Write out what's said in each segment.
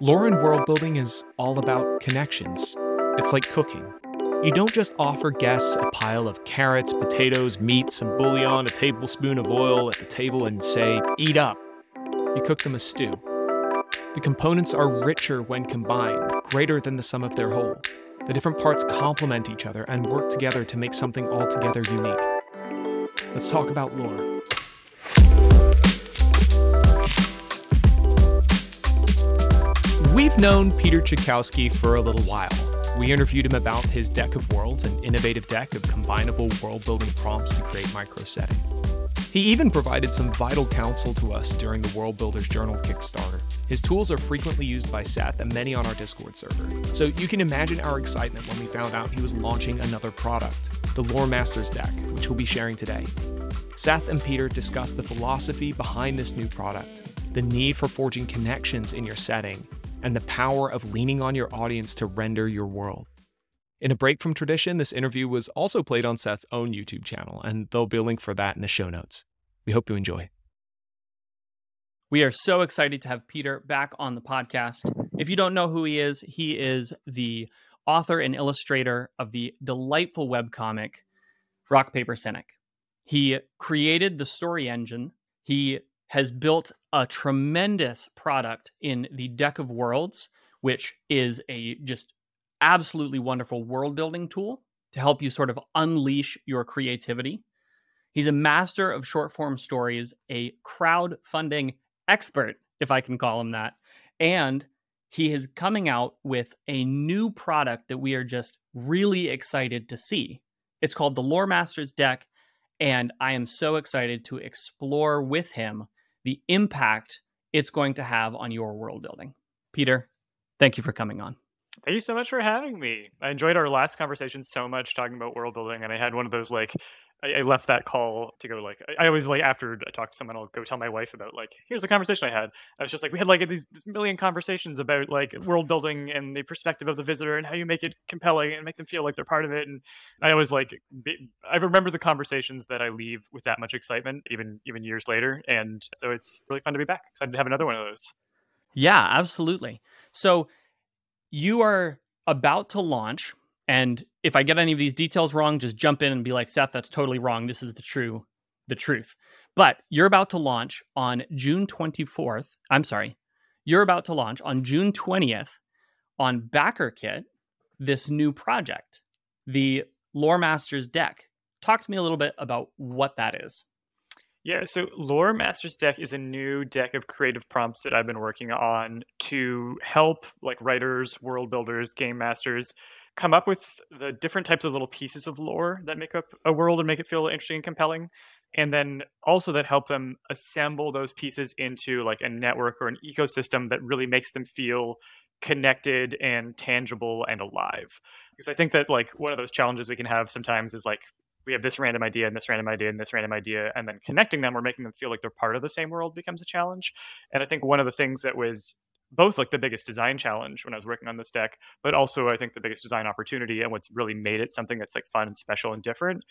Lore and world building is all about connections. It's like cooking. You don't just offer guests a pile of carrots, potatoes, meat, some bouillon, a tablespoon of oil at the table, and say, eat up. You cook them a stew. The components are richer when combined, greater than the sum of their whole. The different parts complement each other and work together to make something altogether unique. Let's talk about lore. We've known Peter Chiykowski for a little while. We interviewed him about his Deck of Worlds, an innovative deck of combinable world building prompts to create micro settings. He even provided some vital counsel to us during the World Builders Journal Kickstarter. His tools are frequently used by Seth and many on our Discord server, so you can imagine our excitement when we found out he was launching another product, the Lore Masters deck, which we'll be sharing today. Seth and Peter discuss the philosophy behind this new product, the need for forging connections in your setting, and the power of leaning on your audience to render your world. In a break from tradition, this interview was also played on Seth's own YouTube channel, and there'll be a link for that in the show notes. We hope you enjoy. We are so excited to have Peter back on the podcast. If you don't know who he is, he is the author and illustrator of the delightful webcomic Rock Paper Cynic. He created the story engine. He has built a tremendous product in the Deck of Worlds, which is a just absolutely wonderful world building tool to help you sort of unleash your creativity. He's a master of short form stories, a crowdfunding expert, if I can call him that. And he is coming out with a new product that we are just really excited to see. It's called the Lore Masters deck. And I am so excited to explore with him the impact it's going to have on your world building. Peter, thank you for coming on. Thank you so much for having me. I enjoyed our last conversation so much talking about world building, and I had one of those like I, I left that call to go like I, I, always like after I talk to someone, I'll go tell my wife about like here's a conversation I had. I was just like we had like these, million conversations about like world building and the perspective of the visitor and how you make it compelling and make them feel like they're part of it. And I always like be, I remember the conversations that I leave with that much excitement, even even years later. And so it's really fun to be back. Excited to have another one of those. Yeah, absolutely. So you are about to launch and if I get any of these details wrong just jump in and be like Seth that's totally wrong. This is the true the truth. But you're about to launch on June 24th I'm sorry you're about to launch on June 20th on BackerKit this new project the Lore Masters deck. Talk to me a little bit about what that is. Yeah, so Lore Masters deck is a new deck of creative prompts that I've been working on to help like writers, world builders, game masters come up with the different types of little pieces of lore that make up a world and make it feel interesting and compelling and then also that help them assemble those pieces into like a network or an ecosystem that really makes them feel connected and tangible and alive. Because i think that like one of those challenges we can have sometimes is like we have this random idea and this random idea and this random idea and then connecting them or making them feel like they're part of the same world becomes a challenge. And i think one of the things that was both like the biggest design challenge when i was working on this deck but also i think the biggest design opportunity and what's really made it something that's like fun and special and different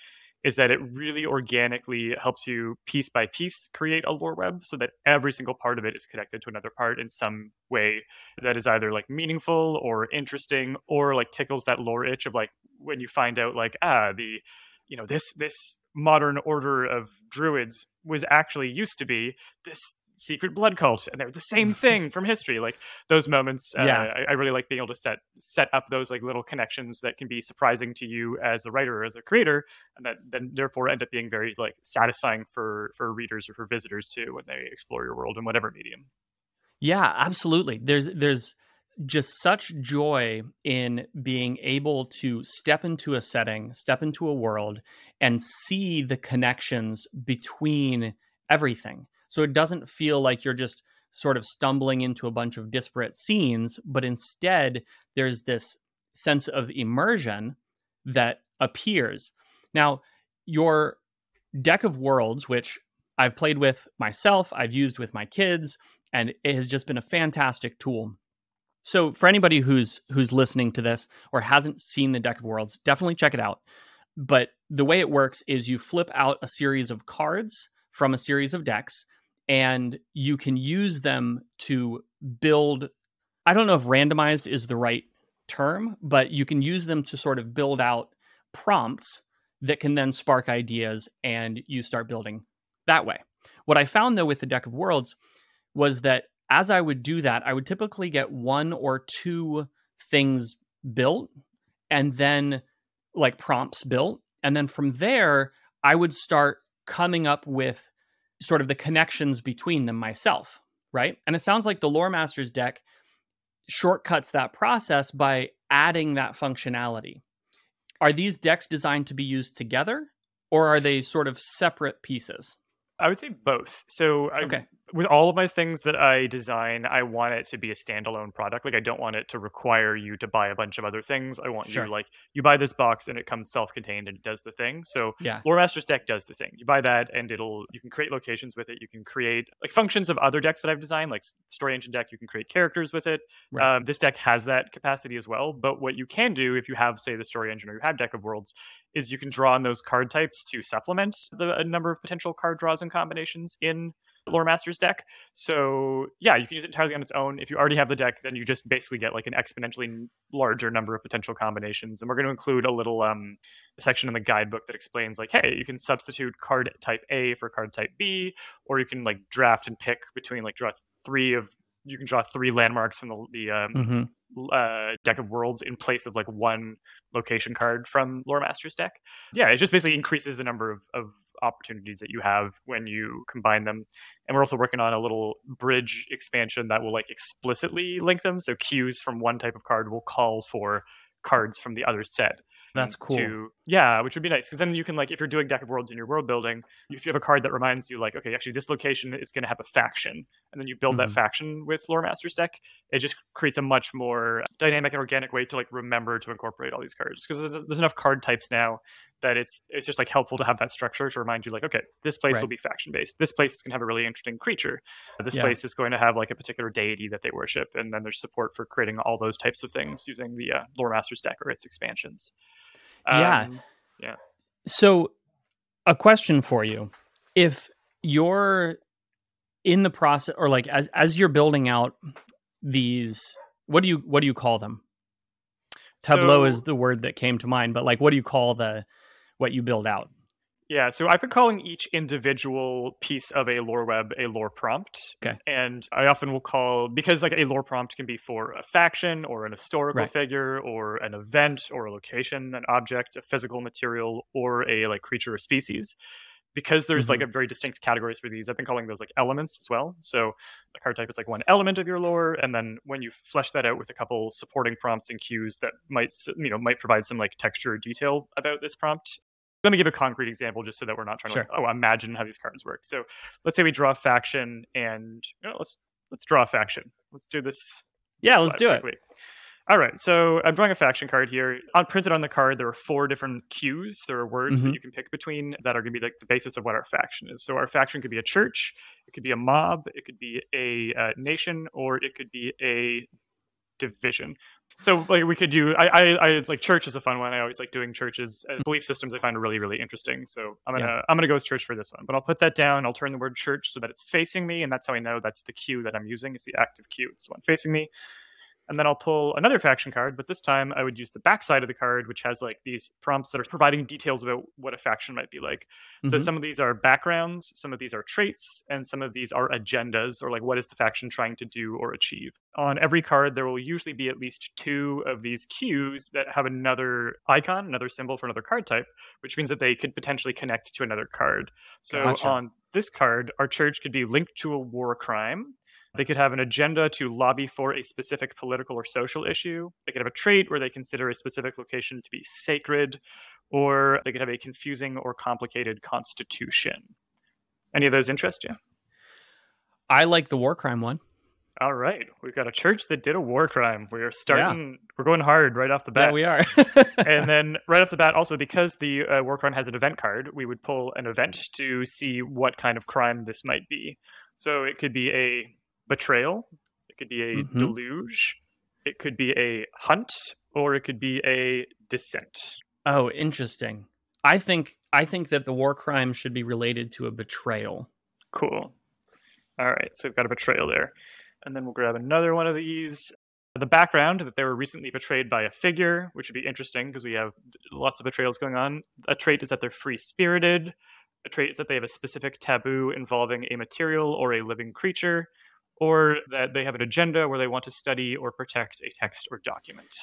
is that it really organically helps you piece by piece create a lore web so that every single part of it is connected to another part in some way that is either like meaningful or interesting or like tickles that lore itch of like when you find out like ah the you know this this modern order of druids was actually used to be this secret blood cult and they're the same thing from history like those moments uh, yeah. I, I, really like being able to set set up those like little connections that can be surprising to you as a writer or as a creator and that then therefore end up being very like satisfying for for readers or for visitors too when they explore your world in whatever medium yeah absolutely there's there's just such joy in being able to step into a setting, step into a world, and see the connections between everything. So it doesn't feel like you're just sort of stumbling into a bunch of disparate scenes, but instead there's this sense of immersion that appears. Now, your deck of worlds, which I've played with myself, I've used with my kids, and it has just been a fantastic tool so for anybody who's who's listening to this or hasn't seen the deck of worlds, definitely check it out. But the way it works is you flip out a series of cards from a series of decks and you can use them to build I don't know if randomized is the right term, but you can use them to sort of build out prompts that can then spark ideas and you start building that way. What I found though with the deck of worlds was that as I would do that, I would typically get one or two things built and then like prompts built. And then from there, I would start coming up with sort of the connections between them myself. Right. And it sounds like the Lore Masters deck shortcuts that process by adding that functionality. Are these decks designed to be used together or are they sort of separate pieces? I would say both. So I, Okay. With all of my things that I design, I want it to be a standalone product. Like I don't want it to require you to buy a bunch of other things. I want Sure. you like you buy this box and it comes self-contained and it does the thing. So Yeah. Lore Master's deck does the thing. You buy that and it'll you can create locations with it. You can create like functions of other decks that I've designed, like Story Engine deck. You can create characters with it. Right. Um, this deck has that capacity as well. But what you can do if you have, say, the Story Engine or you have Deck of Worlds, is you can draw on those card types to supplement the a number of potential card draws and combinations in Lore Master's deck. So yeah, you can use it entirely on its own. If you already have the deck, then you just basically get like an exponentially larger number of potential combinations. And we're going to include a little um, section in the guidebook that explains like, hey, you can substitute card type A for card type B, or you can like draft and pick between like draw three of you can draw three landmarks from the, the um, Mhm. uh, deck of worlds in place of like one location card from Lore Master's deck. Yeah, it just basically increases the number of, of opportunities that you have when you combine them. And we're also working on a little bridge expansion that will like explicitly link them. So cues from one type of card will call for cards from the other set. That's cool. To, yeah, which would be nice because then you can like if you're doing deck of worlds in your world building, if you have a card that reminds you like okay, actually this location is going to have a faction, and then you build that Mhm. faction with Lore Master's deck, it just creates a much more dynamic and organic way to like remember to incorporate all these cards because there's, there's enough card types now that it's it's just like helpful to have that structure to remind you like okay, this place Right. will be faction based. This place is going to have a really interesting creature. This Yeah. place is going to have like a particular deity that they worship, and then there's support for creating all those types of things using the uh, Lore Master's deck or its expansions. Yeah. Um, yeah. So, a question for you: If you're in the process, or like as as you're building out these, what do you what do you call them? Tableau so- is the word that came to mind, but like, what do you call the what you build out? Yeah, so I've been calling each individual piece of a lore web a lore prompt. Okay. And I often will call because like a lore prompt can be for a faction or an historical Right. figure or an event or a location, an object, a physical material, or a like creature or species. Because there's like mm-hmm. a very distinct categories for these, I've been calling those like elements as well. So a card type is like one element of your lore, and then when you flesh that out with a couple supporting prompts and cues that might you know might provide some like texture or detail about this prompt, let me give a concrete example just so that we're not trying Sure. to like, oh imagine how these cards work. So let's say we draw a faction and you know, let's let's draw a faction. Let's do this Yeah, let's do it. all right so i'm drawing a faction card here. On printed on the card there are four different cues. There are words Mhm. that you can pick between that are going to be like the basis of what our faction is. So our faction could be a church it could be a mob it could be a uh, nation or it could be a division so like we could do I, I i like church is a fun one. I always like doing churches. Uh, belief systems i find really really interesting. So i'm gonna Yeah. i'm gonna go with church for this one but i'll put that down. I'll turn the word church so that it's facing me and that's how i know that's the cue that i'm using. It's the active cue it's the one facing me and then I'll pull another faction card, but this time I would use the back side of the card, which has like these prompts that are providing details about what a faction might be like. So Mhm. some of these are backgrounds, some of these are traits, and some of these are agendas, or like what is the faction trying to do or achieve. On every card, there will usually be at least two of these cues that have another icon, another symbol for another card type, which means that they could potentially connect to another card. So Gotcha. on this card, our church could be linked to a war crime. They could have an agenda to lobby for a specific political or social issue. They could have a trait where they consider a specific location to be sacred, or they could have a confusing or complicated constitution. Any of those interest you? I like the war crime one. All right, we've got a church that did a war crime. We're starting. We're going hard right off the bat. Yeah, we are. and then right off the bat, also because the uh, war crime has an event card, we would pull an event to see what kind of crime this might be. So it could be a betrayal, it could be a Mhm. deluge, it could be a hunt, or it could be a descent. oh, interesting. I think I think that the war crime should be related to a betrayal. Cool. All right, so we've got a betrayal there. And then we'll grab another one of these. The background that they were recently betrayed by a figure, which would be interesting because we have lots of betrayals going on. A trait is that they're free spirited. A trait is that they have a specific taboo involving a material or a living creature, or that they have an agenda where they want to study or protect a text or document.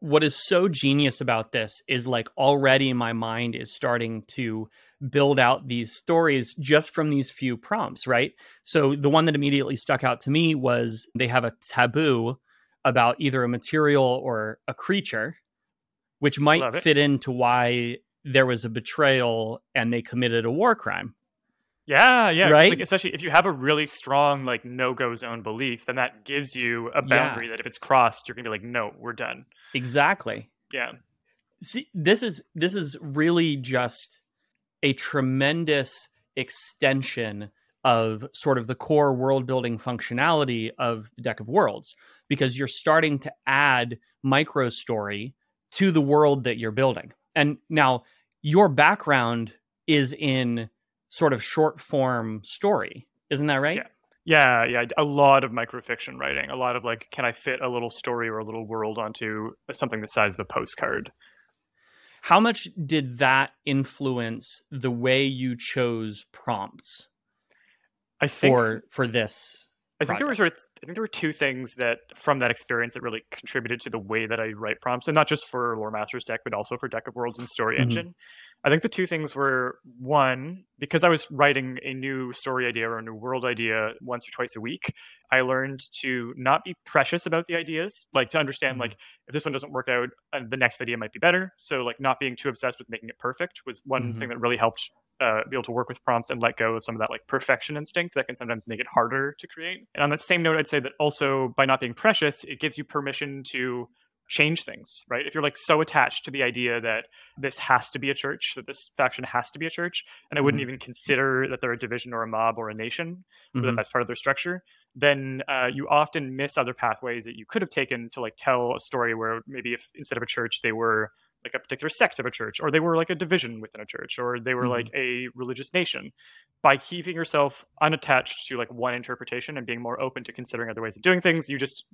What is so genius about this is like already my mind is starting to build out these stories just from these few prompts, right? So the one that immediately stuck out to me was they have a taboo about either a material or a creature, which might fit into why there was a betrayal and they committed a war crime. Yeah, yeah. Right. Like, especially if you have a really strong like no go zone belief, then that gives you a boundary yeah. that if it's crossed, you're gonna be like, no, we're done. Exactly. Yeah. See, this is this is really just a tremendous extension of sort of the core world building functionality of the deck of worlds because you're starting to add micro story to the world that you're building. And now your background is in sort of short form story. Isn't that right? Yeah. Yeah, yeah, a lot of microfiction writing. A lot of like, can I fit a little story or a little world onto something the size of a postcard? How much did that influence the way you chose prompts? I think for for this I think there were sort of I think there were two things that from that experience that really contributed to the way that I write prompts, and not just for Lore Masters deck, but also for Deck of Worlds and Story mm-hmm. Engine. I think the two things were one, because I was writing a new story idea or a new world idea once or twice a week, I learned to not be precious about the ideas, like to understand mm-hmm. like if this one doesn't work out, uh, the next idea might be better. So like not being too obsessed with making it perfect was one mm-hmm. thing that really helped uh, be able to work with prompts and let go of some of that like perfection instinct that can sometimes make it harder to create. And on that same note, I'd say that also by not being precious, it gives you permission to change things, right? If you're like so attached to the idea that this has to be a church, that this faction has to be a church, and I wouldn't mm-hmm. even consider that they're a division or a mob or a nation, mm-hmm. that that's part of their structure, then uh, you often miss other pathways that you could have taken to like tell a story where maybe if instead of a church they were like a particular sect of a church or they were like a division within a church or they were mm-hmm. like a religious nation by keeping yourself unattached to like one interpretation and being more open to considering other ways of doing things you just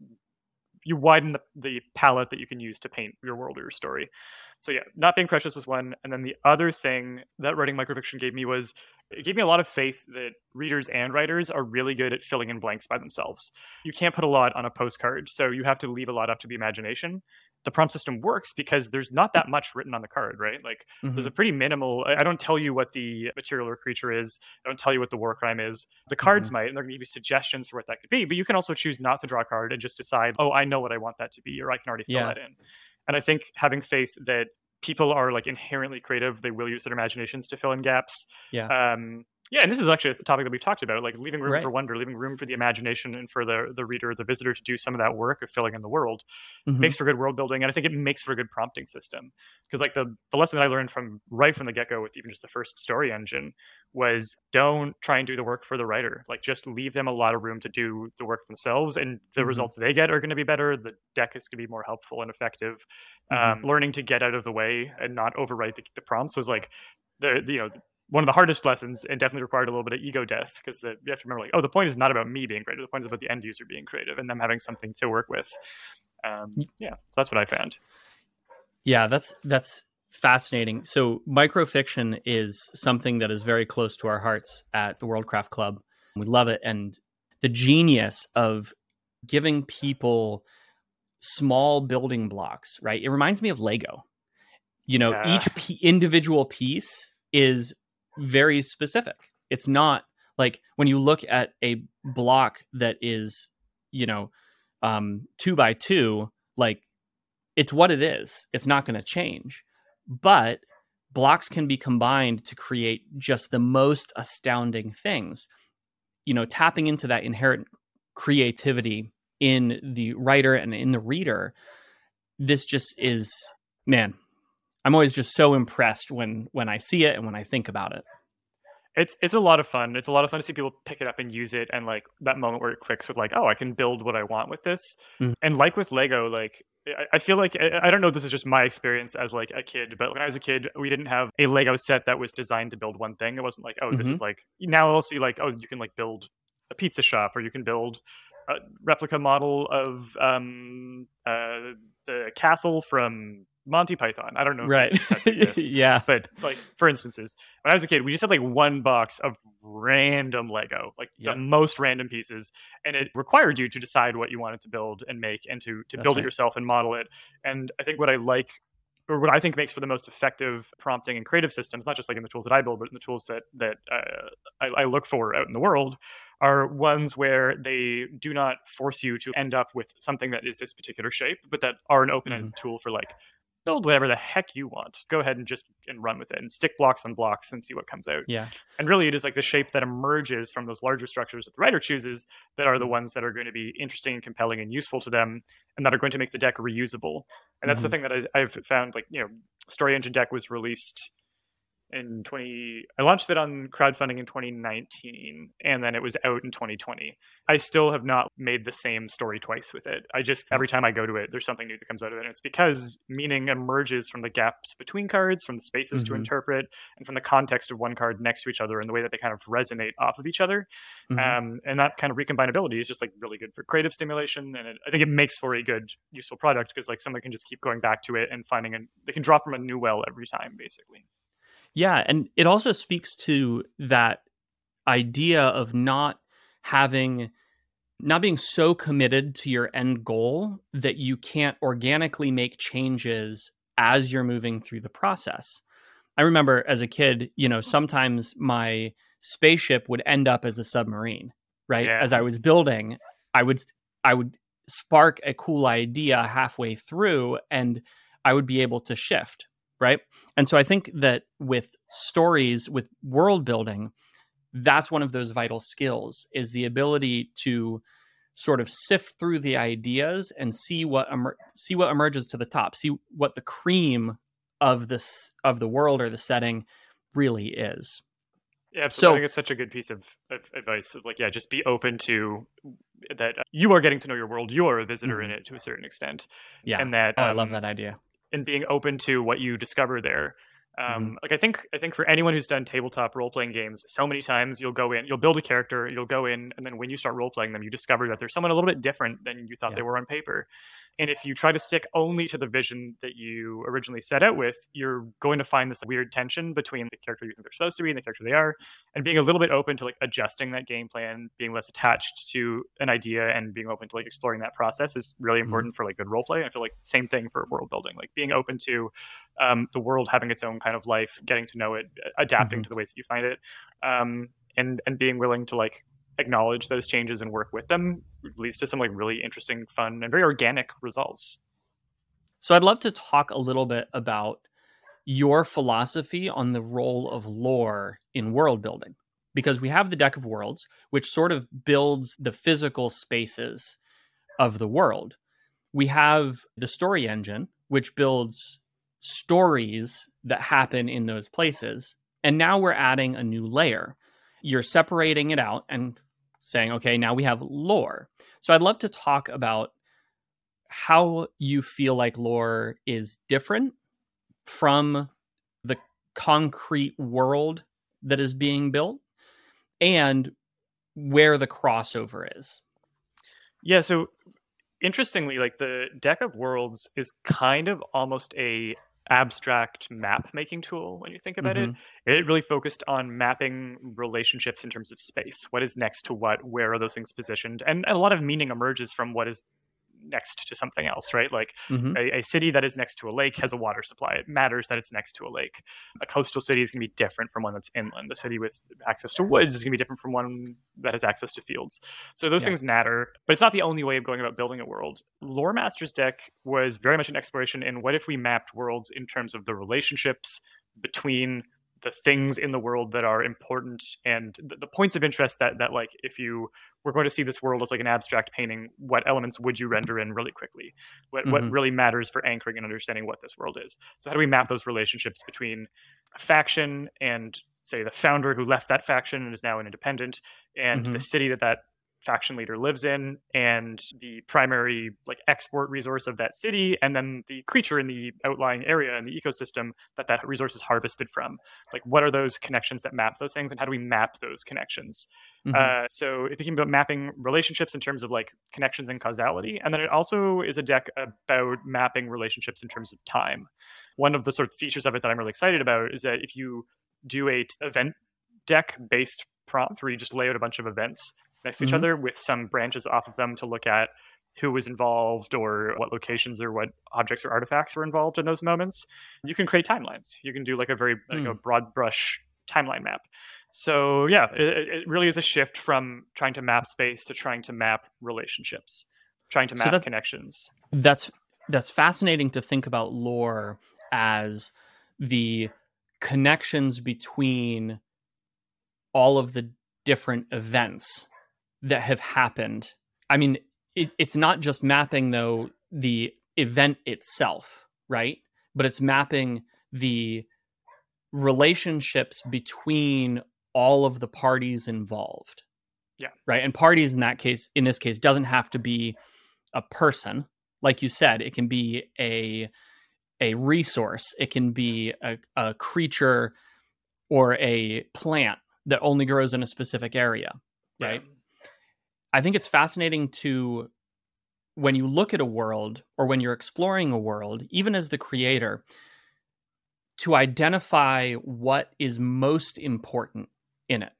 you widen the, the palette that you can use to paint your world or your story. So yeah not being precious is one and then the other thing that writing microfiction gave me was it gave me a lot of faith that readers and writers are really good at filling in blanks by themselves. You can't put a lot on a postcard so you have to leave a lot up to the imagination the prompt system works because there's not that much written on the card, right? Like mm-hmm. there's a pretty minimal. I don't tell you what the material or creature is. I don't tell you what the war crime is. The cards mm-hmm. might, and they're going to give you suggestions for what that could be. But you can also choose not to draw a card and just decide, oh, I know what I want that to be, or I can already fill yeah. that in. And I think having faith that people are like inherently creative, they will use their imaginations to fill in gaps. Yeah. Um, yeah, and this is actually a topic that we've talked about, like leaving room right. for wonder, leaving room for the imagination and for the the reader, the visitor to do some of that work of filling in the world. Mm-hmm. Makes for good world building, and I think it makes for a good prompting system. Because like the the lesson that I learned from right from the get go with even just the first story engine was don't try and do the work for the writer. Like just leave them a lot of room to do the work themselves, and the mm-hmm. results they get are going to be better. The deck is going to be more helpful and effective. Mm-hmm. Um, learning to get out of the way and not overwrite the, the prompts was like the you know one of the hardest lessons and definitely required a little bit of ego death because you have to remember like oh the point is not about me being creative. The point is about the end user being creative and them having something to work with. Um, yeah so that's what i found. Yeah that's that's fascinating. So microfiction is something that is very close to our hearts at the worldcraft club. We love it. And the genius of giving people small building blocks right? It reminds me of lego. You know yeah. each p- individual piece is very specific. It's not like when you look at a block that is, you know, um, two by two, like it's what it is. It's not going to change. But blocks can be combined to create just the most astounding things. You know, tapping into that inherent creativity in the writer and in the reader. This just is, man, I'm always just so impressed when when I see it and when I think about it. It's it's a lot of fun. It's a lot of fun to see people pick it up and use it, and like that moment where it clicks with like, oh, I can build what I want with this. Mm-hmm. And like with Lego, like I, feel like I don't know. This is just my experience as like a kid, but when I was a kid, we didn't have a Lego set that was designed to build one thing. It wasn't like, oh, mm-hmm. this is like now I'll see like, oh, you can like build a pizza shop or you can build a replica model of um, uh, the castle from Monty Python. I don't know, right? yeah, but like for instances, when I was a kid, we just had like one box of random Lego, like yep. the most random pieces, and it required you to decide what you wanted to build and make, and to to That's build right. it yourself and model it. And I think what I like or what I think makes for the most effective prompting and creative systems, not just like in the tools that I build, but in the tools that that uh, I, I, look for out in the world, are ones where they do not force you to end up with something that is this particular shape, but that are an open-ended mm-hmm. tool for like build whatever the heck you want. Go ahead and just and run with it and stick blocks on blocks and see what comes out. Yeah. And really it is like the shape that emerges from those larger structures that the writer chooses that are the mm-hmm. ones that are going to be interesting and compelling and useful to them and that are going to make the deck reusable. And that's mm-hmm. the thing that I, I've found like, you know, Story Engine deck was released in 20 i launched it on crowdfunding in 2019 and then it was out in 2020 i still have not made the same story twice with it i just every time i go to it there's something new that comes out of it and it's because meaning emerges from the gaps between cards from the spaces mm-hmm. to interpret and from the context of one card next to each other and the way that they kind of resonate off of each other mm-hmm. um, and that kind of recombinability is just like really good for creative stimulation and it, i think it makes for a good useful product because like someone can just keep going back to it and finding and they can draw from a new well every time basically yeah, and it also speaks to that idea of not having not being so committed to your end goal that you can't organically make changes as you're moving through the process. I remember as a kid, you know, sometimes my spaceship would end up as a submarine, right? Yeah. As I was building, I would I would spark a cool idea halfway through and I would be able to shift right? And so I think that with stories, with world building, that's one of those vital skills is the ability to sort of sift through the ideas and see what emer- see what emerges to the top, see what the cream of this of the world or the setting really is. Yeah, absolutely. So, I think it's such a good piece of, of advice. Like, yeah, just be open to that. You are getting to know your world. You are a visitor mm-hmm. in it to a certain extent. Yeah, and that oh, um, I love um, that idea and being open to what you discover there. Um, mm-hmm. Like I think I think for anyone who's done tabletop role playing games, so many times you'll go in, you'll build a character, you'll go in, and then when you start role playing them, you discover that there's someone a little bit different than you thought yeah. they were on paper. And if you try to stick only to the vision that you originally set out with, you're going to find this weird tension between the character you think they're supposed to be and the character they are, and being a little bit open to like adjusting that game plan, being less attached to an idea, and being open to like exploring that process is really mm-hmm. important mm-hmm. for like good role play. I feel like same thing for world building, like being open to um, the world having its own kind of life, getting to know it, adapting mm-hmm. to the ways that you find it, um, and and being willing to like acknowledge those changes and work with them leads to some like really interesting, fun, and very organic results. So I'd love to talk a little bit about your philosophy on the role of lore in world building because we have the deck of worlds which sort of builds the physical spaces of the world we have the story engine which builds stories that happen in those places and now we're adding a new layer you're separating it out and saying, okay, now we have lore. So I'd love to talk about how you feel like lore is different from the concrete world that is being built and where the crossover is. Yeah, so interestingly, like the deck of worlds is kind of almost a abstract map making tool when you think about mm-hmm. it. It really focused on mapping relationships in terms of space. What is next to what? Where are those things positioned? And, and a lot of meaning emerges from what is next to something else, right? Like mm-hmm. a, a, city that is next to a lake has a water supply. It matters that it's next to a lake. A coastal city is going to be different from one that's inland. A city with access to woods is going to be different from one that has access to fields. So those yeah. things matter, but it's not the only way of going about building a world. Lore Masters deck was very much an exploration in what if we mapped worlds in terms of the relationships between the things in the world that are important and the, the, points of interest that that like if you were going to see this world as like an abstract painting what elements would you render in really quickly what mm-hmm. what really matters for anchoring and understanding what this world is so how do we map those relationships between a faction and say the founder who left that faction and is now an independent and mm-hmm. the city that that faction leader lives in and the primary like export resource of that city and then the creature in the outlying area and the ecosystem that that resource is harvested from like what are those connections that map those things and how do we map those connections Mm-hmm. Uh, so it became about mapping relationships in terms of like connections and causality. And then it also is a deck about mapping relationships in terms of time. One of the sort of features of it that I'm really excited about is that if you do a t- event deck based prompt where you just lay out a bunch of events next to mm-hmm. each other with some branches off of them to look at who was involved or what locations or what objects or artifacts were involved in those moments you can create timelines you can do like a very like mm. a broad brush timeline map so yeah it, it, really is a shift from trying to map space to trying to map relationships trying to map so connections that's that's fascinating to think about lore as the connections between all of the different events that have happened. I mean, it, it's not just mapping though the event itself, right? But it's mapping the relationships between all of the parties involved. Yeah. Right. And parties in that case, in this case, doesn't have to be a person. Like you said, it can be a a resource. It can be a, a creature or a plant that only grows in a specific area. Right. Yeah. I think it's fascinating to when you look at a world or when you're exploring a world, even as the creator, to identify what is most important in it.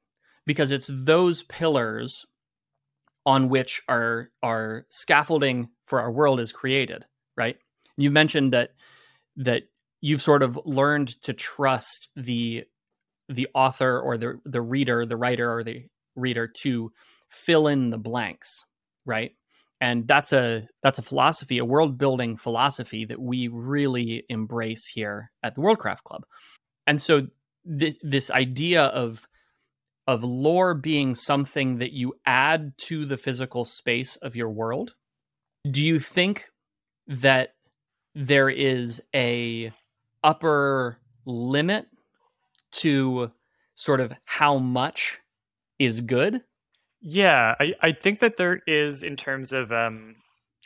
Because it's those pillars on which our our scaffolding for our world is created, right? You mentioned that that you've sort of learned to trust the the author or the the reader, the writer or the reader to fill in the blanks, right? And that's a that's a philosophy, a world building philosophy that we really embrace here at the Worldcraft Club. And so this this idea of of lore being something that you add to the physical space of your world, do you think that there is a upper limit to sort of how much is good yeah, I, I think that there is in terms of um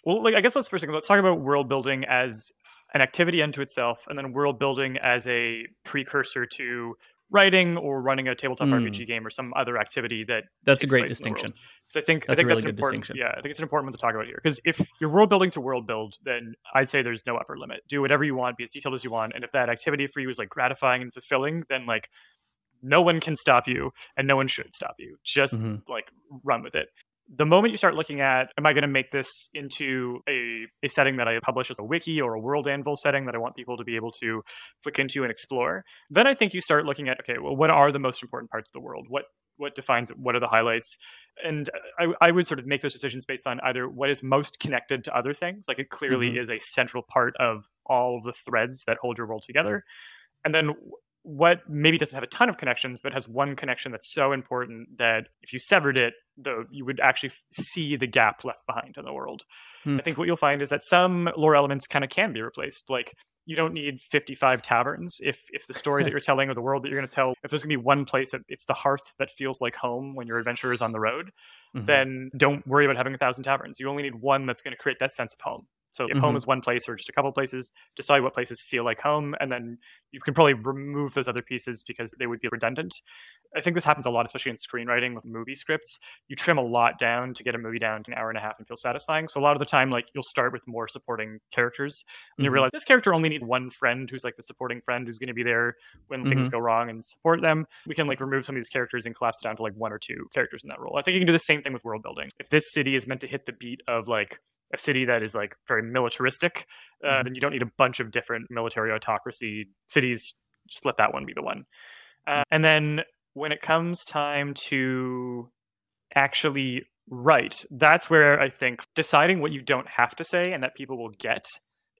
well like I guess let's first let's talk about world building as an activity unto itself and then world building as a precursor to writing or running a tabletop mm. RPG game or some other activity that That's a great distinction. Because I think that's I think really that's important. Yeah, I think it's an important one to talk about here. Because if you're world building to world build, then I'd say there's no upper limit. Do whatever you want, be as detailed as you want. And if that activity for you is like gratifying and fulfilling, then like no one can stop you and no one should stop you just mm-hmm. like run with it the moment you start looking at am i going to make this into a, a setting that i publish as a wiki or a world anvil setting that i want people to be able to flick into and explore then i think you start looking at okay well what are the most important parts of the world what what defines it what are the highlights and I, I would sort of make those decisions based on either what is most connected to other things like it clearly mm-hmm. is a central part of all the threads that hold your world together and then what maybe doesn't have a ton of connections but has one connection that's so important that if you severed it though you would actually see the gap left behind in the world hmm. i think what you'll find is that some lore elements kind of can be replaced like you don't need 55 taverns if if the story that you're telling or the world that you're going to tell if there's going to be one place that it's the hearth that feels like home when your adventure is on the road mm-hmm. then don't worry about having a thousand taverns you only need one that's going to create that sense of home so if mm-hmm. home is one place or just a couple places, decide what places feel like home, and then you can probably remove those other pieces because they would be redundant. I think this happens a lot, especially in screenwriting with movie scripts. You trim a lot down to get a movie down to an hour and a half and feel satisfying. So a lot of the time, like you'll start with more supporting characters, and mm-hmm. you realize this character only needs one friend who's like the supporting friend who's going to be there when mm-hmm. things go wrong and support them. We can like remove some of these characters and collapse it down to like one or two characters in that role. I think you can do the same thing with world building. If this city is meant to hit the beat of like a city that is like very militaristic, uh, mm-hmm. then you don't need a bunch of different military autocracy cities. Just let that one be the one. Uh, mm-hmm. and then when it comes time to actually write, that's where I think deciding what you don't have to say and that people will get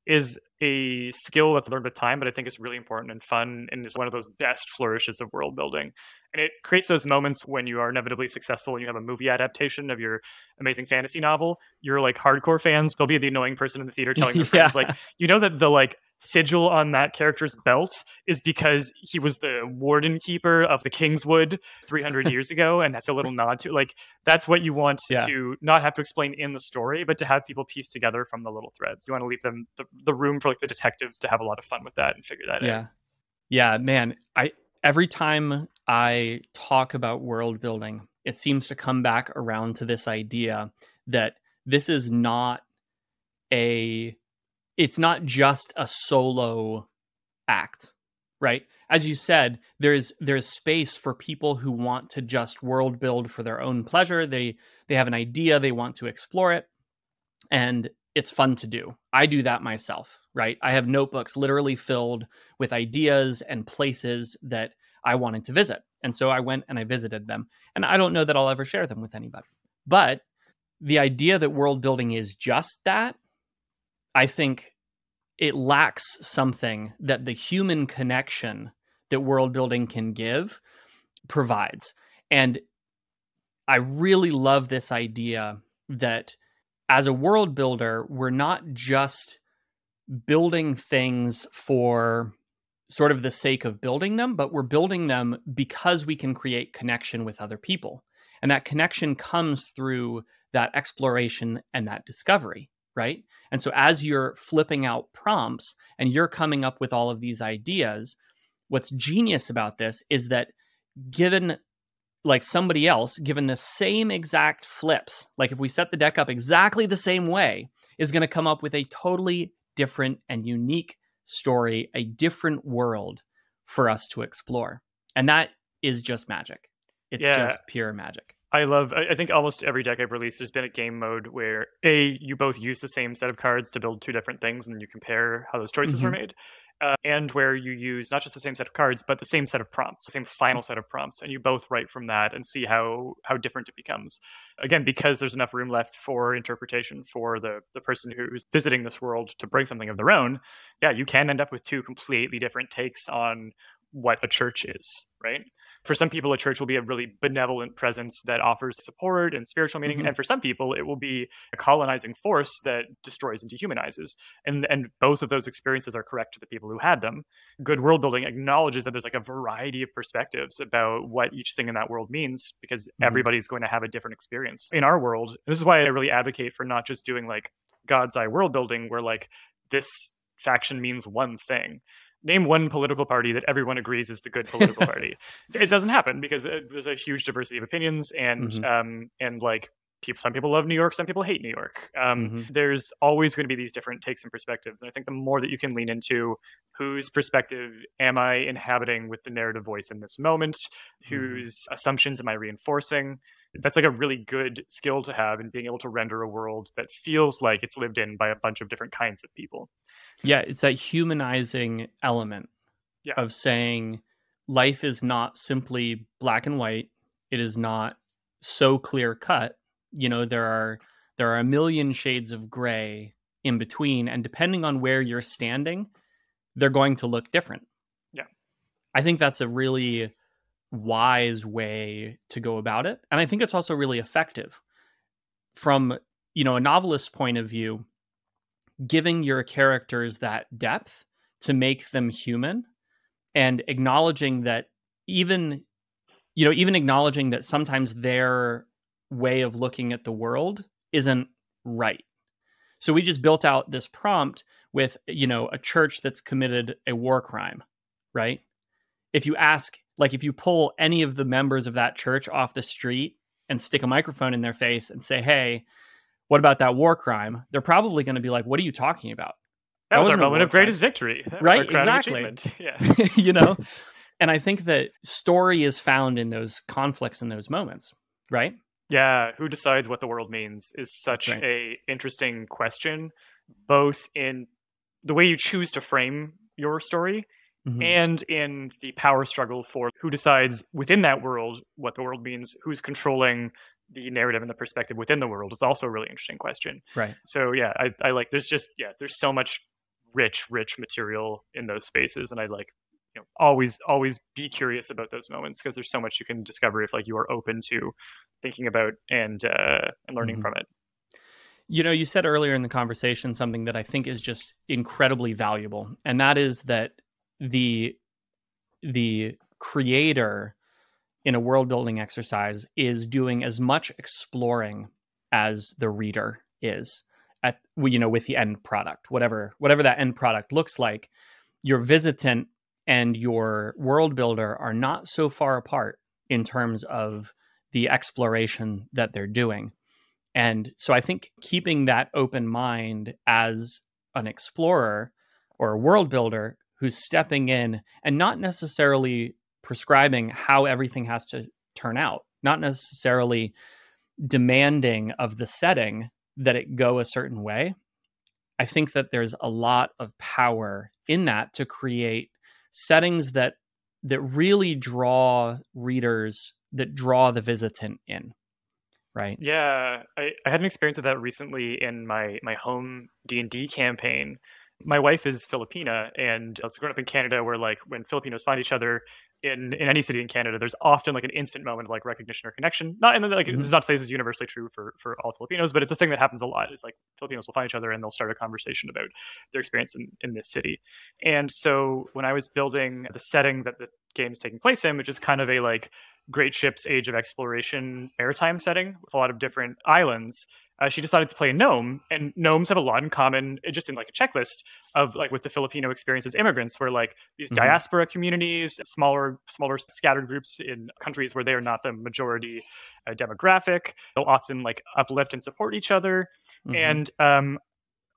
is a skill that's learned with time, but I think it's really important and fun and is one of those best flourishes of world building. And it creates those moments when you are inevitably successful and you have a movie adaptation of your amazing fantasy novel. You're like hardcore fans. They'll be the annoying person in the theater telling yeah. friends, like, you know that the like sigil on that character's belt is because he was the warden keeper of the Kingswood 300 years ago, and that's a little nod to like that's what you want yeah. to not have to explain in the story, but to have people piece together from the little threads. You want to leave them the, the room for like the detectives to have a lot of fun with that and figure that yeah. out. Yeah, man, I every time I talk about world building, it seems to come back around to this idea that this is not a it's not just a solo act right? As you said there's there's space for people who want to just world build for their own pleasure. They they have an idea they want to explore it and it's fun to do. I do that myself right? I have notebooks literally filled with ideas and places that i wanted to visit and so i went and i visited them and i don't know that i'll ever share them with anybody. But the idea that world building is just that i think it lacks something that the human connection that world building can give provides. And I really love this idea that as a world builder, we're not just building things for sort of the sake of building them, but we're building them because we can create connection with other people. And that connection comes through that exploration and that discovery right? And so as you're flipping out prompts and you're coming up with all of these ideas, what's genius about this is that given like somebody else given the same exact flips, like if we set the deck up exactly the same way, is going to come up with a totally different and unique story, a different world for us to explore. And that is just magic. It's yeah. just pure magic. I love. I think almost every deck I've released, there's been a game mode where a you both use the same set of cards to build two different things, and you compare how those choices mm-hmm. were made, uh, and where you use not just the same set of cards, but the same set of prompts, the same final set of prompts, and you both write from that and see how how different it becomes. Again, because there's enough room left for interpretation for the the person who's visiting this world to bring something of their own. Yeah, you can end up with two completely different takes on what a church is, right? For some people, a church will be a really benevolent presence that offers support and spiritual meaning. Mm-hmm. And for some people, it will be a colonizing force that destroys and dehumanizes. And, and both of those experiences are correct to the people who had them. Good world building acknowledges that there's like a variety of perspectives about what each thing in that world means because mm-hmm. everybody's going to have a different experience. In our world, this is why I really advocate for not just doing like God's eye world building, where like this faction means one thing name one political party that everyone agrees is the good political party. It doesn't happen because there's a huge diversity of opinions, and mm-hmm. um, and like people, some people love New York, some people hate New York. Um, mm-hmm. There's always going to be these different takes and perspectives, and I think the more that you can lean into whose perspective am I inhabiting with the narrative voice in this moment, mm-hmm. whose assumptions am I reinforcing. That's like a really good skill to have in being able to render a world that feels like it's lived in by a bunch of different kinds of people. Yeah, it's that humanizing element yeah. of saying life is not simply black and white. It is not so clear cut. You know, there are there are a million shades of gray in between and depending on where you're standing, they're going to look different. Yeah. I think that's a really wise way to go about it. And I think it's also really effective. From, you know, a novelist's point of view, giving your characters that depth to make them human and acknowledging that even you know even acknowledging that sometimes their way of looking at the world isn't right so we just built out this prompt with you know a church that's committed a war crime right if you ask like if you pull any of the members of that church off the street and stick a microphone in their face and say hey what about that war crime? They're probably going to be like, what are you talking about? That, that was our moment of greatest crime. victory. That right? exactly. Yeah. you know, and I think that story is found in those conflicts in those moments, right? Yeah. Who decides what the world means is such right. a interesting question, both in the way you choose to frame your story Mm-hmm. and in the power struggle for who decides within that world what the world means, who's controlling the narrative and the perspective within the world is also a really interesting question. Right. So yeah, I, I like there's just yeah, there's so much rich, rich material in those spaces. And I like, you know, always, always be curious about those moments because there's so much you can discover if like you are open to thinking about and uh and learning mm-hmm. from it. You know, you said earlier in the conversation something that I think is just incredibly valuable, and that is that the the creator in a world building exercise is doing as much exploring as the reader is at you know with the end product whatever whatever that end product looks like your visitant and your world builder are not so far apart in terms of the exploration that they're doing. And so I think keeping that open mind as an explorer or a world builder who's stepping in and not necessarily prescribing how everything has to turn out, not necessarily demanding of the setting that it go a certain way. I think that there's a lot of power in that to create settings that that really draw readers that draw the visitant in right yeah I, I had an experience of that recently in my my home d&d campaign my wife is filipina and i was growing up in canada where like when filipinos find each other in in any city in Canada, there's often like an instant moment of like recognition or connection. Not and then like mm-hmm. this is not to say this is universally true for for all Filipinos, but it's a thing that happens a lot. Is like Filipinos will find each other and they'll start a conversation about their experience in, in this city. And so when I was building the setting that the game's taking place in, which is kind of a like great ships age of exploration maritime setting with a lot of different islands uh, she decided to play a gnome and gnomes have a lot in common uh, just in like a checklist of like with the filipino experience as immigrants where like these mm-hmm. diaspora communities smaller smaller scattered groups in countries where they are not the majority uh, demographic they'll often like uplift and support each other mm-hmm. and um,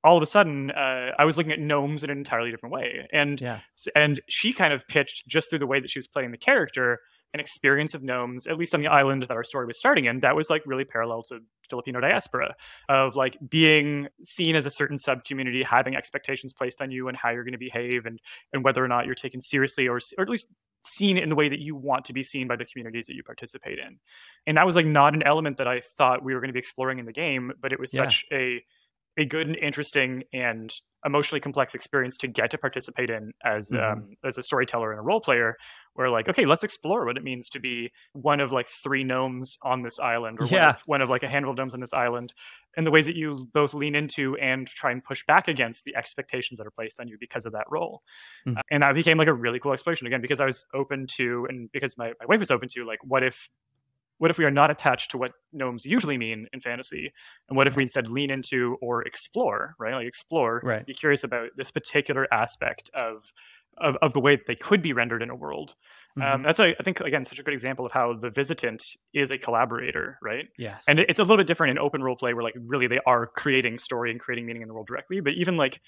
all of a sudden uh, i was looking at gnomes in an entirely different way and yeah. and she kind of pitched just through the way that she was playing the character an experience of gnomes, at least on the island that our story was starting in, that was like really parallel to Filipino diaspora of like being seen as a certain sub community, having expectations placed on you and how you're going to behave and and whether or not you're taken seriously or or at least seen in the way that you want to be seen by the communities that you participate in. And that was like not an element that I thought we were going to be exploring in the game, but it was yeah. such a a good and interesting and emotionally complex experience to get to participate in as mm-hmm. um, as a storyteller and a role player where like okay let's explore what it means to be one of like three gnomes on this island or yeah. one, of, one of like a handful of gnomes on this island and the ways that you both lean into and try and push back against the expectations that are placed on you because of that role mm-hmm. uh, and that became like a really cool exploration again because i was open to and because my, my wife was open to like what if what if we are not attached to what gnomes usually mean in fantasy? And what if we instead lean into or explore right? Like explore right. be curious about this particular aspect of of, of the way that they could be rendered in a world. Um, mm-hmm. um, that's a, i think again such a good example of how the visitant is a collaborator right? Yes. And it's a little bit different in open role play where like really they are creating story and creating meaning in the world directly. But even like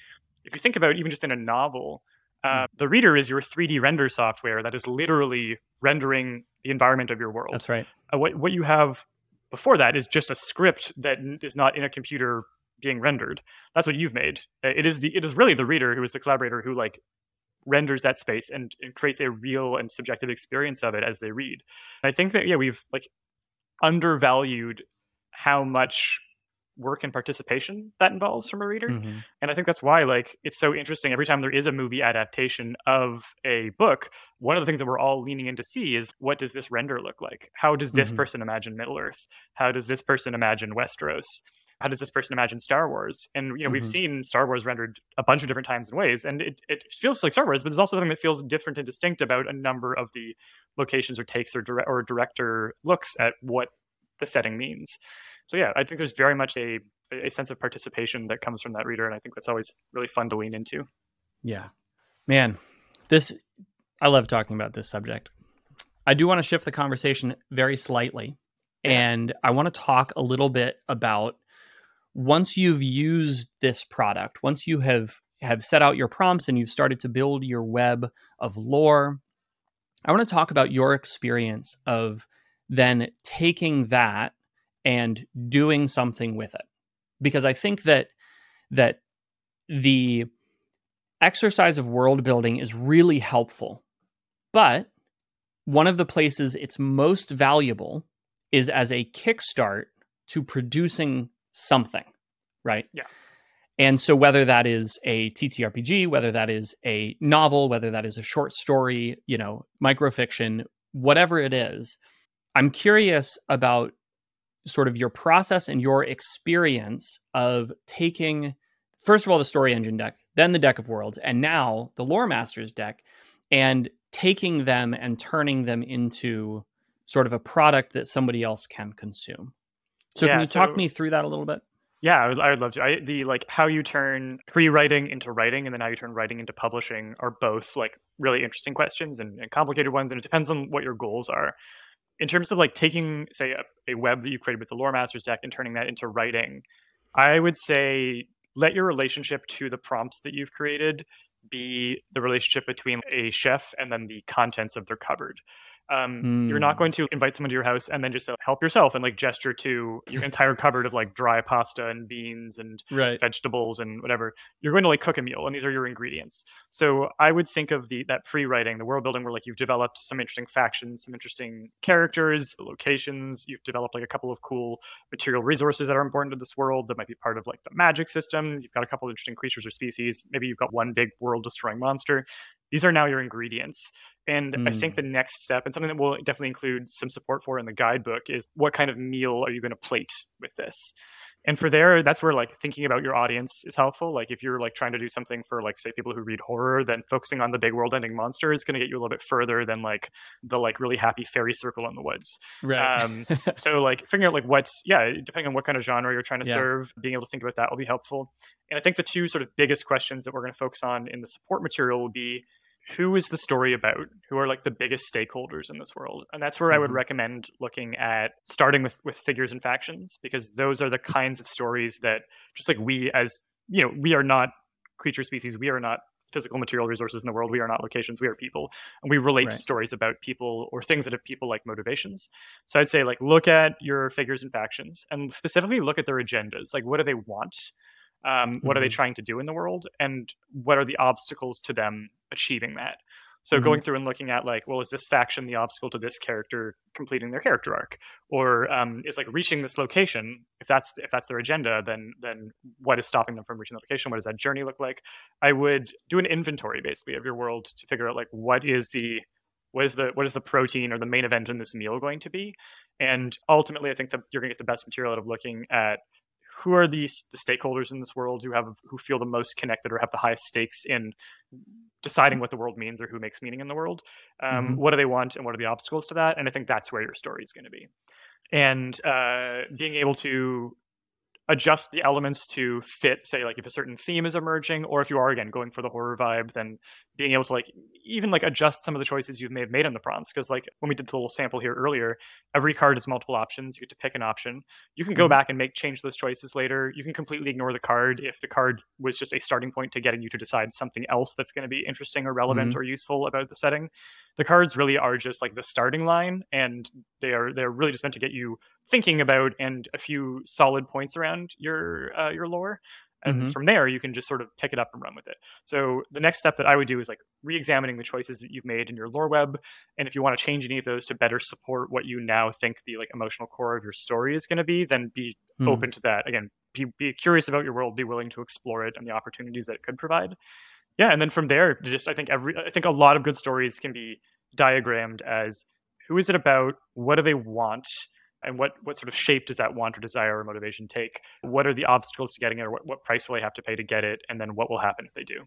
if you think about even just in a novel uh, the reader is your 3D render software that is literally rendering the environment of your world. That's right. Uh, what what you have before that is just a script that is not in a computer being rendered. That's what you've made. Uh, it is the it is really the reader who is the collaborator who like renders that space and, and creates a real and subjective experience of it as they read. And I think that yeah, we've like undervalued how much work and participation that involves from a reader mm-hmm. and i think that's why like it's so interesting every time there is a movie adaptation of a book one of the things that we're all leaning in to see is what does this render look like how does this mm-hmm. person imagine middle earth how does this person imagine westeros how does this person imagine Star Wars? And you know, mm-hmm. we've seen Star Wars rendered a bunch of different times and ways, and it, it feels like Star Wars, but there's also something that feels different and distinct about a number of the locations or takes or, dire- or director looks at what the setting means so yeah, I think there's very much a a sense of participation that comes from that reader, and I think that's always really fun to lean into. Yeah, man, this I love talking about this subject. I do want to shift the conversation very slightly, yeah. and I want to talk a little bit about once you've used this product, once you have have set out your prompts and you've started to build your web of lore. I want to talk about your experience of then taking that and doing something with it. Because i think that that the exercise of world building is really helpful but one of the places it's most valuable is as a kickstart to producing something right? Yeah. And so whether that is a ttrpg whether that is a novel whether that is a short story you know microfiction whatever it is i'm curious about sort of your process and your experience of taking first of all the story engine deck then the deck of worlds and now the lore masters deck and taking them and turning them into sort of a product that somebody else can consume. So yeah, can you so, talk me through that a little bit? Yeah I would, I would love to. I, the like how you turn pre-writing into writing and then how you turn writing into publishing are both like really interesting questions and, and complicated ones and it depends on what your goals are in terms of like taking, say, a, a web that you created with the Lore Masters deck and turning that into writing, I would say let your relationship to the prompts that you've created be the relationship between a chef and then the contents of their cupboard. Um, mm. You're not hmm. going to invite someone to your house and then just uh, help yourself and like gesture to your entire cupboard of like dry pasta and beans and right. vegetables and whatever. You're going to like cook a meal, and these are your ingredients. So I would think of the that pre-writing, the world building, where like you've developed some interesting factions, some interesting characters, locations. You've developed like a couple of cool material resources that are important to this world that might be part of like the magic system. You've got a couple of interesting creatures or species. Maybe you've got one big world-destroying monster these are now your ingredients. And mm. I think mm. the next step, and something that we'll definitely include some support for in the guidebook, is what kind of meal are you going to plate with this? And for there, that's where like thinking about your audience is helpful. Like if you're like trying to do something for like say people who read horror, then focusing on the big world-ending monster is going to get you a little bit further than like the like really happy fairy circle in the woods. Right. Um, so like figuring out like what's yeah, depending on what kind of genre you're trying to yeah. serve, being able to think about that will be helpful. And I think the two sort of biggest questions that we're going to focus on in the support material will be who is the story about? Who are like the biggest stakeholders in this world? And that's where mm-hmm. I would mm-hmm. recommend looking at starting with with figures and factions because those are the kinds of stories that just like we as you know, we are not creature species, we are not physical material resources in the world, we are not locations, we are people. And we relate right. to stories about people or things that have people like motivations. So I'd say like look at your figures and factions and specifically look at their agendas. Like what do they want? Um, what mm-hmm. are they mm-hmm. trying to do in the world and what are the obstacles to them achieving that so mm-hmm. going through and looking at like well is this faction the obstacle to this character completing their character arc or um, is like reaching this location if that's if that's their agenda then then what is stopping them from reaching the location what does that journey look like i would do an inventory basically of your world to figure out like what is the what is the what is the protein or the main event in this meal going to be and ultimately i think that you're going to get the best material out of looking at who are these the stakeholders in this world who have who feel the most connected or have the highest stakes in deciding what the world means or who makes meaning in the world? Um, mm-hmm. what do they want and what are the obstacles to that? And i think that's where your story is going to be. And uh, being able to adjust the elements to fit say like if a certain theme is emerging or if you are again going for the horror vibe then being able to like even like adjust some of the choices you may have made on the prompts. Because like when we did the little sample here earlier every card has multiple options. You get to pick an option. You can go mm-hmm. back and make change those choices later. You can completely ignore the card if the card was just a starting point to getting you to decide something else that's going to be interesting or relevant mm-hmm. or useful about the setting. The cards really are just like the starting line and they are they're really just meant to get you thinking about and a few solid points around your uh, your lore and mm-hmm. from there you can just sort of pick it up and run with it. So the next step that i would do is like re-examining the choices that you've made in your lore web and if you want to change any of those to better support what you now think the like emotional core of your story is going to be then be mm. open to that. Again be, be curious about your world be willing to explore it and the opportunities that it could provide. Yeah and then from there just i think every i think a lot of good stories can be diagrammed as who is it about? What do they want and what what sort of shape does that want or desire or motivation take? What are the obstacles to getting it or what, what price will they have to pay to get it? And then what will happen if they do?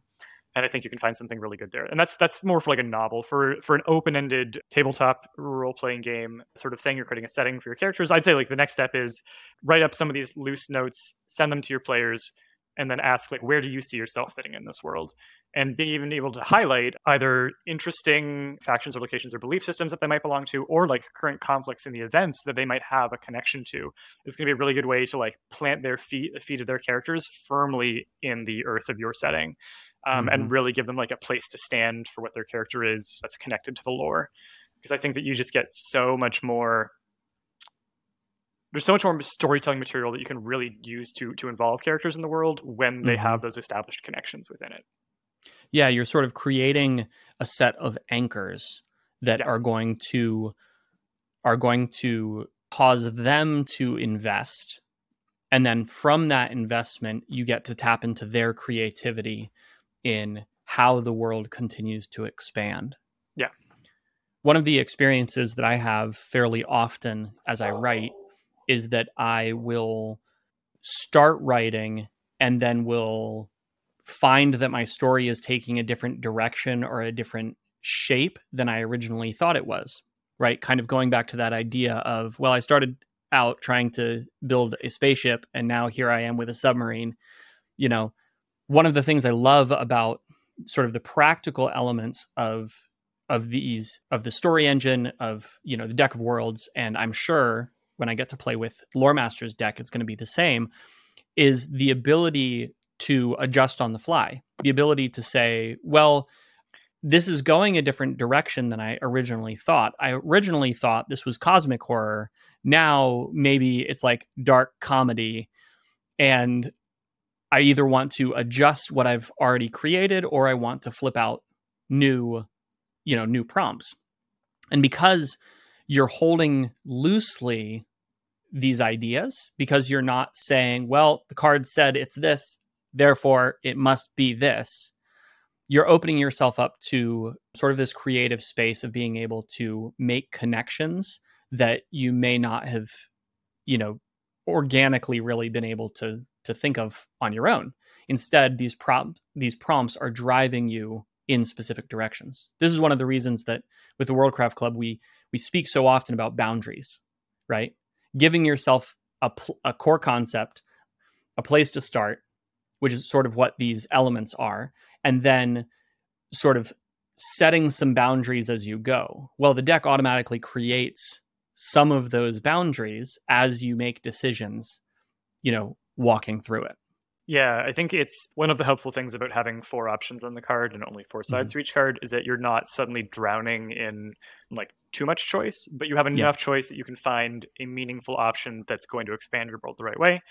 And i think you can find something really good there. And that's that's more for like a novel for for an open-ended tabletop role-playing game sort of thing. You're creating a setting for your characters. I'd say like the next step is write up some of these loose notes send them to your players and then ask like where do you see yourself fitting in this world and being even able to highlight either interesting factions or locations or belief systems that they might belong to or like current conflicts in the events that they might have a connection to is going to be a really good way to like plant their feet the feet of their characters firmly in the earth of your setting um, mm-hmm. and really give them like a place to stand for what their character is that's connected to the lore because i think that you just get so much more there's so much more storytelling material that you can really use to to involve characters in the world when they mm-hmm. have those established connections within it. Yeah, you're sort of creating a set of anchors that yeah. are going to are going to cause them to invest and then from that investment you get to tap into their creativity in how the world continues to expand. Yeah. One of the experiences that I have fairly often as I write is that I will start writing and then will find that my story is taking a different direction or a different shape than I originally thought it was. Right. Kind of going back to that idea of, well, I started out trying to build a spaceship and now here I am with a submarine. You know, one of the things I love about sort of the practical elements of of these of the story engine of you know the deck of worlds and i'm sure when i get to play with lore master's deck it's going to be the same is the ability to adjust on the fly. The ability to say well this is going a different direction than i originally thought. I originally thought this was cosmic horror. Now maybe it's like dark comedy and i either want to adjust what i've already created or i want to flip out new you know new prompts. And because you're holding loosely these ideas because you're not saying well the card said it's this therefore it must be this. You're opening yourself up to sort of this creative space of being able to make connections that you may not have you know organically really been able to to think of on your own. Instead these prompt these prompts are driving you in specific directions. This is one of the reasons that with the Worldcraft Club we we speak so often about boundaries, right? Giving yourself a, pl- a core concept, a place to start, which is sort of what these elements are, and then sort of setting some boundaries as you go. Well, the deck automatically creates some of those boundaries as you make decisions, you know, walking through it. Yeah, I think it's one of the helpful things about having four options on the card and only four sides mm-hmm. to each card is that you're not suddenly drowning in like too much choice, but you have enough yeah. choice that you can find a meaningful option that's going to expand your world the right way.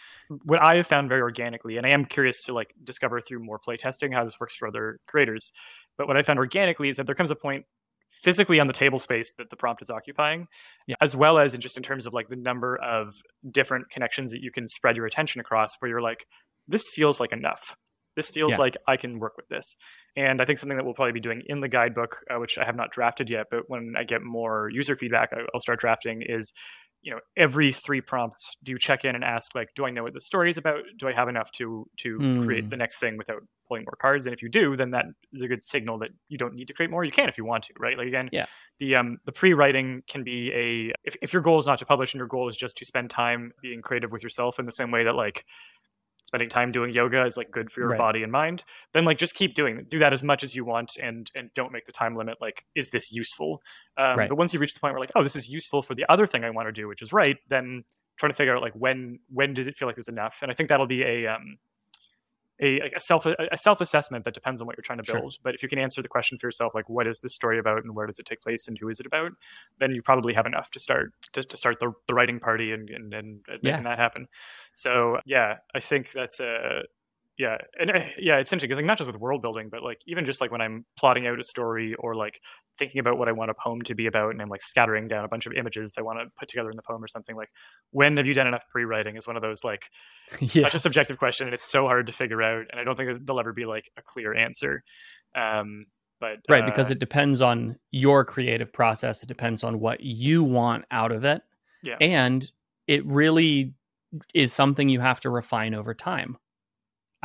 What I have found very organically, and I am curious to like discover through more playtesting how this works for other creators, but what I found organically is that there comes a point physically on the table space that the prompt is occupying, yeah. as well as in just in terms of like the number of different connections that you can spread your attention across, where you're like, this feels like enough. This feels yeah. like I can work with this. And I think something that we'll probably be doing in the guidebook, uh, which I have not drafted yet, but when I get more user feedback, I'll start drafting is, you know, every three prompts, do you check in and ask, like, do I know what the story is about? Do I have enough to to mm. create hmm. the next thing without pulling more cards? And if you do, then that is a good signal that you don't need to create more. You can if you want to, right? Like again, yeah. the um the pre-writing can be a if, if your goal is not to publish and your goal is just to spend time being creative with yourself in the same way that like spending time doing yoga is like good for your right. body and mind then like just keep doing it do that as much as you want and and don't make the time limit like is this useful um, right. but once you reach the point where like oh this is useful for the other thing i want to do which is right then trying to figure out like when when does it feel like there's enough and i think that'll be a um a, a self a self assessment that depends on what you're trying to build. Sure. But if you can answer the question for yourself, like what is this story about and where does it take place and who is it about, then you probably have enough to start to, to start the, the writing party and and, and making yeah. that happen. So yeah, I think that's a yeah and uh, yeah it's interesting because like not just with world building but like even just like when i'm plotting out a story or like thinking about what i want a poem to be about and i'm like scattering down a bunch of images that i want to put together in the poem or something like when have you done enough pre-writing is one of those like yeah. such a subjective question and it's so hard to figure out and i don't think there'll ever be like a clear answer um but right uh, because it depends on your creative process it depends on what you want out of it yeah. and it really is something you have to refine over time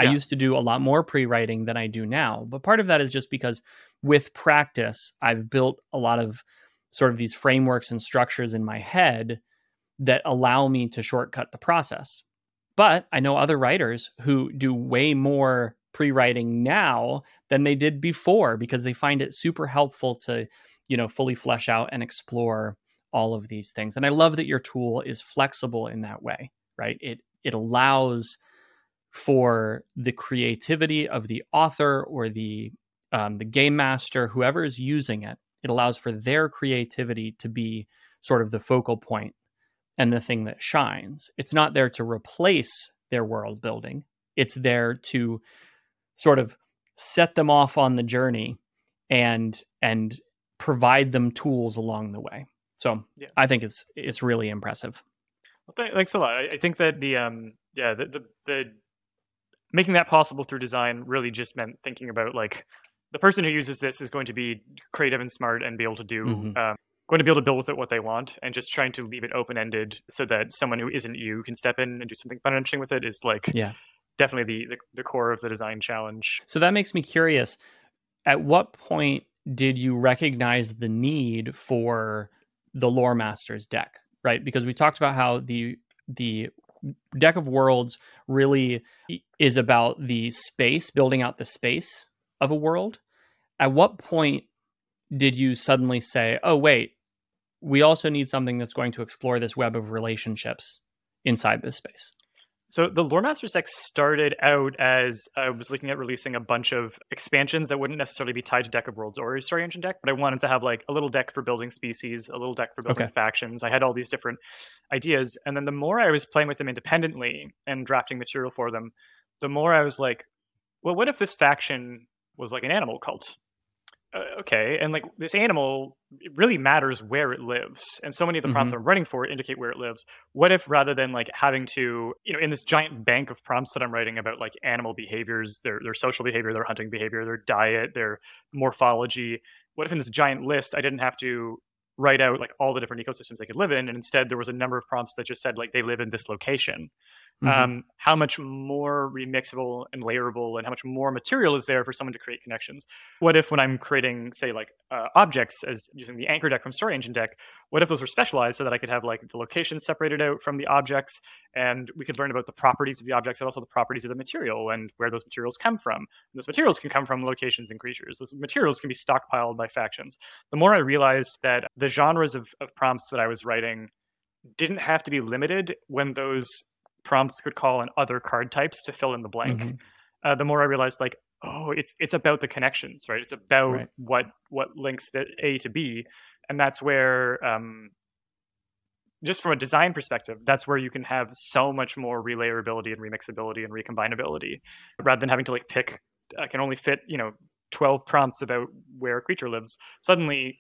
yeah. I used to do a lot more pre writing than I do now. But part of that is just because with practice, I've built a lot of sort of these frameworks and structures in my head that allow me to shortcut the process. But I know other writers who do way more pre writing now than they did before because they find it super helpful to, you know, fully flesh out and explore all of these things. And I love that your tool is flexible in that way, right? It it allows for the creativity of the author or the um, the game master, whoever is using it. It allows for their creativity to be sort of the focal point and the thing that shines. It's not there to replace their world building. It's there to sort of set them off on the journey and and provide them tools along the way. So yeah. I think it's it's really impressive. Well, th- thanks a lot. I, I think that the um yeah the, the the making that possible through design really just meant thinking about like the person who uses this is going to be creative and smart and be able to do mm-hmm. um, going to be able to build with it what they want and just trying to leave it open ended so that someone who isn't you can step in and do something fun and interesting with it is like yeah. definitely the, the, the core of the design challenge. So that makes me curious at what point did you recognize the need for the lore masters deck right? Because we talked about how the the deck of worlds really is about the space building out the space of a world at what point did you suddenly say, "Oh wait, we also need something that's going to explore this web of relationships inside this space"? So the Lore Masters deck started out as I was looking at releasing a bunch of expansions that wouldn't necessarily be tied to Deck of Worlds or a Story Engine deck, but I wanted to have like a little deck for building species, a little deck for building Okay. factions. I had all these different ideas, and then the more I was playing with them independently and drafting material for them, the more I was like, well, what if this faction was like an animal cult? Uh, okay, and like this animal, it really matters where it lives, and so many of the prompts I'm writing for indicate where it lives. What if rather than like having to you know in this giant bank of prompts that i'm writing about like animal behaviors their their social behavior their hunting behavior their diet their morphology what if in this giant list i didn't have to write out like all the different ecosystems they could live in and instead there was a number of prompts that just said like they live in this location Mhm. um, how much more remixable and layerable and how much more material is there for someone to create connections? What if when i'm creating say like uh, objects as using the anchor deck from story engine deck what if those were specialized so that i could have like the locations separated out from the objects and we could learn about the properties of the objects and also the properties of the material and where those materials come from? And those materials can come from locations and creatures. Those materials can be stockpiled by factions. The more i realized that the genres of, of prompts that i was writing didn't have to be limited when those prompts could call on other card types to fill in the blank Mhm. uh, the more I realized like, oh, it's it's about the connections, right? It's about Right. what what links the A to B, and that's where, um, just from a design perspective, that's where you can have so much more relayerability and remixability and recombinability, rather than having to like pick. I can only fit you know twelve prompts about where a creature lives. Suddenly,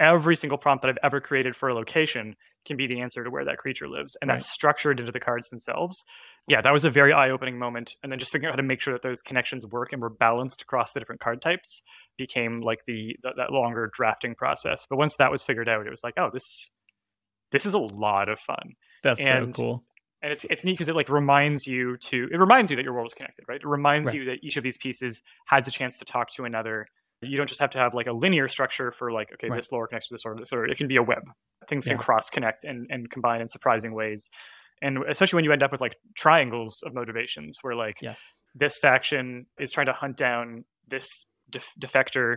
every single prompt that I've ever created for a location can be the answer to where that creature lives, and that's structured into the cards themselves yeah, that was a very eye-opening moment. And then just figuring out how to make sure that those connections work and were balanced across the different card types became like the that, that longer drafting process. But once that was figured out, it was like, oh, this this is a lot of fun. That's and- so cool. And it's it's neat because it like reminds you to it reminds you that your world is connected, right? It reminds Right. you that each of these pieces has a chance to talk to another. You don't just have to have like a linear structure for like, okay, Right. this lore connects to this or this, or it can be a web. Things can cross connect and, and combine in surprising ways. And especially when you end up with like triangles of motivations where like Yes. this faction is trying to hunt down this def- defector,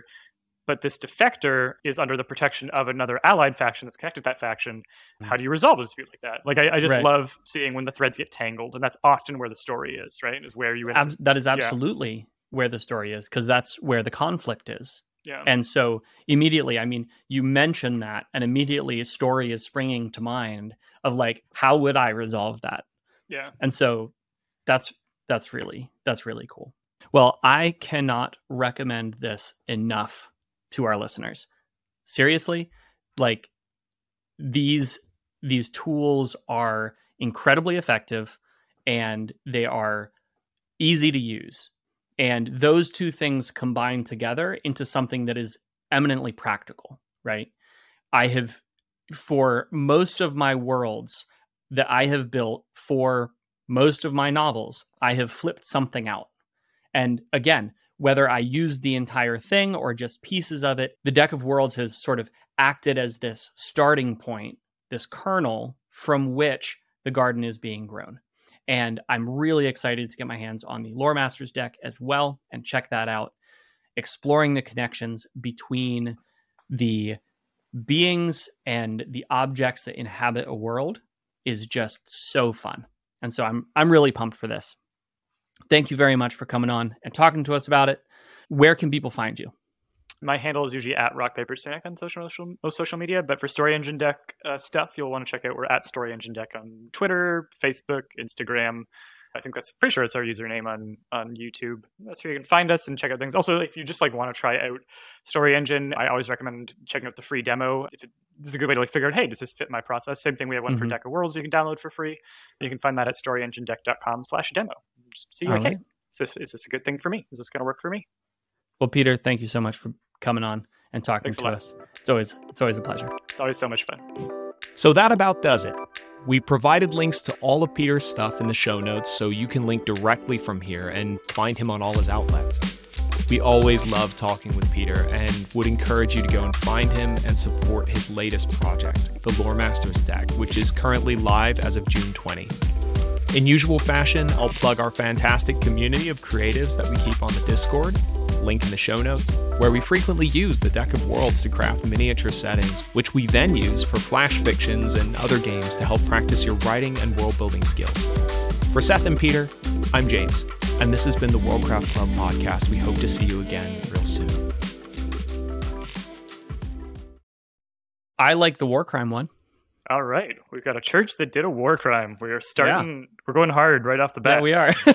but this defector is under the protection of another allied faction that's connected to that faction. Mm. How do you resolve a dispute like that? Like, I, I just Right. love seeing when the threads get tangled, and that's often where the story is, right? Is where you end up. Ab- that is absolutely where the story is because that's where the conflict is. Yeah. And so immediately, I mean, you mention that, and immediately a story is springing to mind of like, how would I resolve that? yeah. And so that's that's really that's really cool. Well, I cannot recommend this enough to our listeners. Seriously, like these these tools are incredibly effective and they are easy to use. And those two things combine together into something that is eminently practical, right? I have for most of my worlds that I have built for most of my novels, I have flipped something out. And again, whether I used the entire thing or just pieces of it, the deck of worlds has sort of acted as this starting point, this kernel from which the garden is being grown. And I'm really excited to get my hands on the Lore Masters deck as well and check that out, exploring the connections between the beings and the objects that inhabit a world is just so fun. And so I'm I'm really pumped for this. Thank you very much for coming on and talking to us about it. Where can people find you? My handle is usually at rock paper cynic on social most social media, but for Story Engine Deck uh, stuff, you'll want to check out. We're at Story Engine Deck on Twitter, Facebook, Instagram. I think that's pretty sure it's our username on on YouTube. That's where you can find us and check out things. Also, if you just like want to try out Story Engine, I always recommend checking out the free demo. If it, this is a good way to like figure out, hey, does this fit my process? Same thing, we have one for Mhm. Deck of Worlds you can download for free. You can find that at storyenginedeck.com/demo. Just see, like, right. is this, is this a good thing for me? Is this going to work for me? Well, Peter, thank you so much for coming on and talking Thanks to us. It's always it's always a pleasure. It's always so much fun. So that about does it. We provided links to all of Peter's stuff in the show notes so you can link directly from here and find him on all his outlets. We always love talking with Peter and would encourage you to go and find him and support his latest project, the Lore Masters deck, which is currently live as of June 20. In usual fashion, I'll plug our fantastic community of creatives that we keep on the Discord. Link in the show notes, where we frequently use the Deck of Worlds to craft miniature settings, which we then use for flash fictions and other games to help practice your writing and world building skills. For Seth and Peter, I'm James, and this has been the Worldcraft Club podcast. We hope to see you again real soon. I like the war crime one. All right, we've got a church that did a war crime. We're starting. We're going hard right off the bat. Yeah, we are.